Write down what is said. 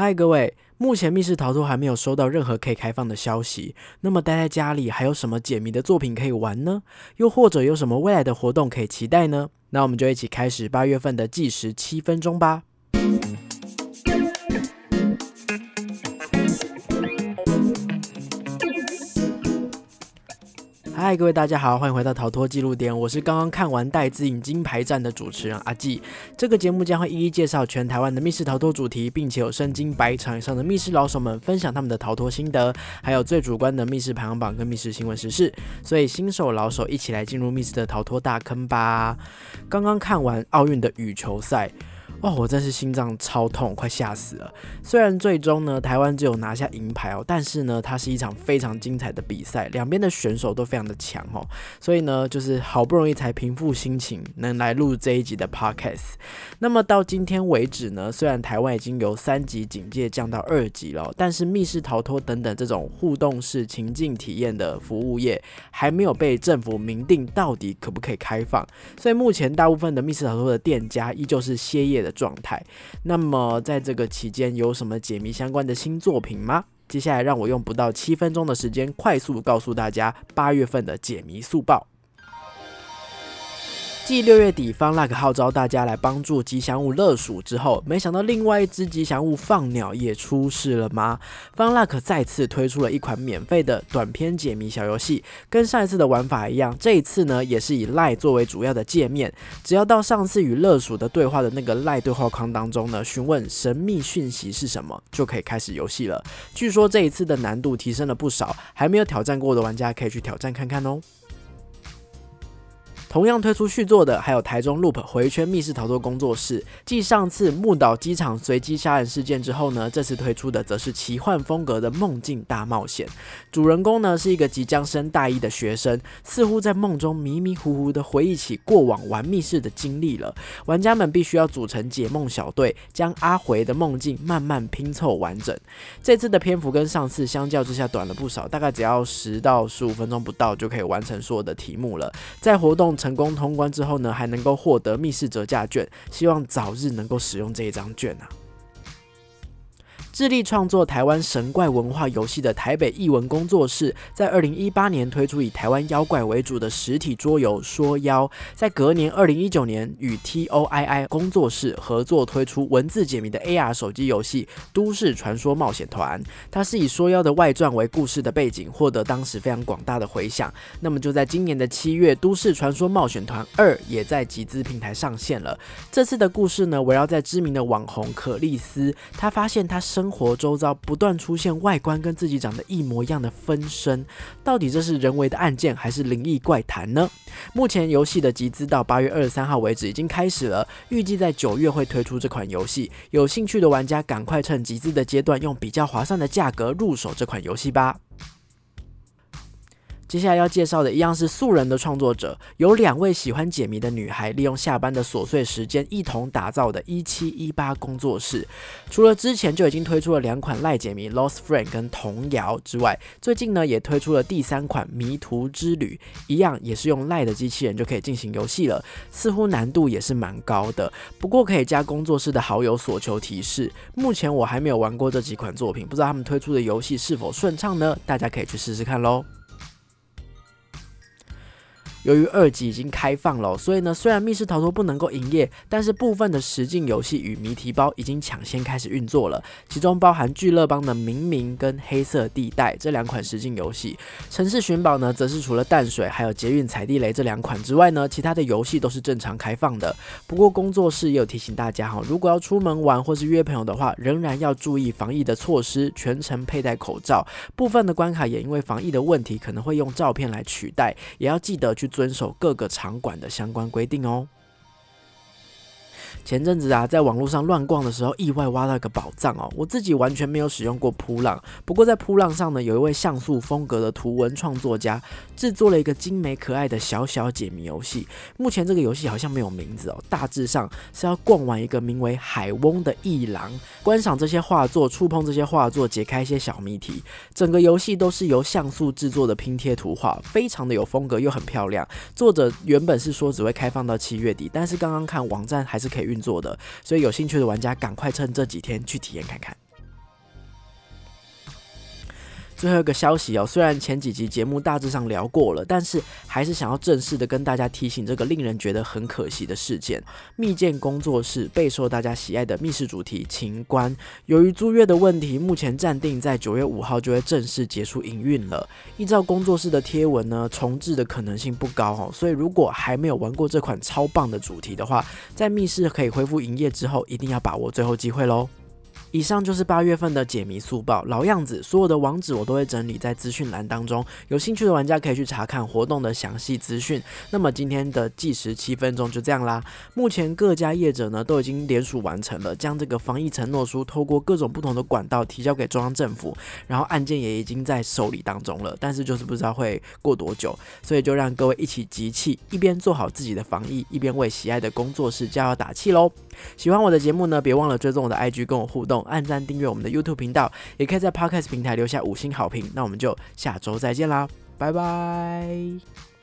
嗨，各位，目前密室逃脱还没有收到任何可以开放的消息。那么待在家里还有什么解谜的作品可以玩呢？又或者有什么未来的活动可以期待呢？那我们就一起开始八月份的计时七分钟吧。嗨，各位大家好，欢迎回到逃脱记录点，我是刚刚看完戴资颖金牌战的主持人阿纪。这个节目将会一一介绍全台湾的密室逃脱主题，并且有身经百场以上的密室老手们分享他们的逃脱心得，还有最主观的密室排行榜跟密室新闻时事。所以新手老手一起来进入密室的逃脱大坑吧！刚刚看完奥运的羽球赛。哦，我真是心脏超痛，快吓死了。虽然最终呢，台湾只有拿下银牌哦，但是呢，它是一场非常精彩的比赛，两边的选手都非常的强哦。所以呢，就是好不容易才平复心情，能来录这一集的 podcast。那么到今天为止呢，虽然台湾已经由三级警戒降到二级了，但是密室逃脱等等这种互动式情境体验的服务业还没有被政府明定到底可不可以开放。所以目前大部分的密室逃脱的店家依旧是歇业的。状态。那么，在这个期间有什么解谜相关的新作品吗？接下来让我用不到七分钟的时间，快速告诉大家八月份的解谜速报。继六月底方 luck 号召大家来帮助吉祥物乐鼠之后，没想到另外一只吉祥物放鸟也出事了吗？方 luck 再次推出了一款免费的短篇解谜小游戏，跟上一次的玩法一样，这一次呢也是以赖作为主要的界面，只要到上次与乐鼠的对话的那个赖对话框当中呢，询问神秘讯息是什么，就可以开始游戏了。据说这一次的难度提升了不少，还没有挑战过的玩家可以去挑战看看哦。同样推出续作的还有台中 Loop 回圈密室逃脱工作室。继上次木岛机场随机杀人事件之后呢，这次推出的则是奇幻风格的梦境大冒险。主人公呢是一个即将升大一的学生，似乎在梦中迷迷糊糊的回忆起过往玩密室的经历了。玩家们必须要组成解梦小队，将阿回的梦境慢慢拼凑完整。这次的篇幅跟上次相较之下短了不少，大概只要十到十五分钟不到就可以完成所有的题目了。在活动。成功通关之后呢，还能够获得密室折价券，希望早日能够使用这一张券啊。致力创作台湾神怪文化游戏的台北艺文工作室，在二零一八年推出以台湾妖怪为主的实体桌游《说妖》，在隔年二零一九年与 T O I I 工作室合作推出文字解谜的 A R 手机游戏《都市传说冒险团》。它是以说妖的外传为故事的背景，获得当时非常广大的回响。那么就在今年的七月，《都市传说冒险团二》也在集资平台上线了。这次的故事呢，围绕在知名的网红可丽丝，她发现她生生活周遭不断出现外观跟自己长得一模一样的分身，到底这是人为的案件还是灵异怪谈呢？目前游戏的集资到八月二十三号为止已经开始了，预计在九月会推出这款游戏。有兴趣的玩家赶快趁集资的阶段，用比较划算的价格入手这款游戏吧。接下来要介绍的一样是素人的创作者，有两位喜欢解谜的女孩，利用下班的琐碎时间，一同打造的一七一八工作室。除了之前就已经推出了两款赖解谜 Lost Friend 跟童谣之外，最近呢也推出了第三款迷途之旅，一样也是用赖的机器人就可以进行游戏了，似乎难度也是蛮高的。不过可以加工作室的好友所求提示。目前我还没有玩过这几款作品，不知道他们推出的游戏是否顺畅呢？大家可以去试试看喽。由于二级已经开放了，所以呢，虽然密室逃脱不能够营业，但是部分的实境游戏与谜题包已经抢先开始运作了。其中包含聚乐邦的明明跟黑色地带这两款实境游戏。城市寻宝呢，则是除了淡水还有捷运踩地雷这两款之外呢，其他的游戏都是正常开放的。不过工作室也有提醒大家哈，如果要出门玩或是约朋友的话，仍然要注意防疫的措施，全程佩戴口罩。部分的关卡也因为防疫的问题，可能会用照片来取代，也要记得去。遵守各个场馆的相关规定哦。前阵子啊，在网络上乱逛的时候，意外挖到一个宝藏哦。我自己完全没有使用过扑浪，不过在扑浪上呢，有一位像素风格的图文创作家制作了一个精美可爱的小小解谜游戏。目前这个游戏好像没有名字哦，大致上是要逛完一个名为海翁的艺廊，观赏这些画作，触碰这些画作，解开一些小谜题。整个游戏都是由像素制作的拼贴图画，非常的有风格又很漂亮。作者原本是说只会开放到七月底，但是刚刚看网站还是可以可以运。作的，所以有兴趣的玩家赶快趁这几天去体验看看。最后一个消息哦，虽然前几集节目大致上聊过了，但是还是想要正式的跟大家提醒这个令人觉得很可惜的事件。密件工作室备受大家喜爱的密室主题情关，由于租约的问题，目前暂定在九月五号就会正式结束营运了。依照工作室的贴文呢，重置的可能性不高哦，所以如果还没有玩过这款超棒的主题的话，在密室可以恢复营业之后，一定要把握最后机会喽。以上就是八月份的解谜速报，老样子，所有的网址我都会整理在资讯栏当中，有兴趣的玩家可以去查看活动的详细资讯。那么今天的计时七分钟就这样啦。目前各家业者呢都已经联署完成了，将这个防疫承诺书透过各种不同的管道提交给中央政府，然后案件也已经在受理当中了，但是就是不知道会过多久，所以就让各位一起集气，一边做好自己的防疫，一边为喜爱的工作室加油打气喽。喜欢我的节目呢，别忘了追踪我的 IG 跟我互动按赞订阅我们的 YouTube 频道，也可以在 Podcast 平台留下五星好评。那我们就下周再见啦，拜拜。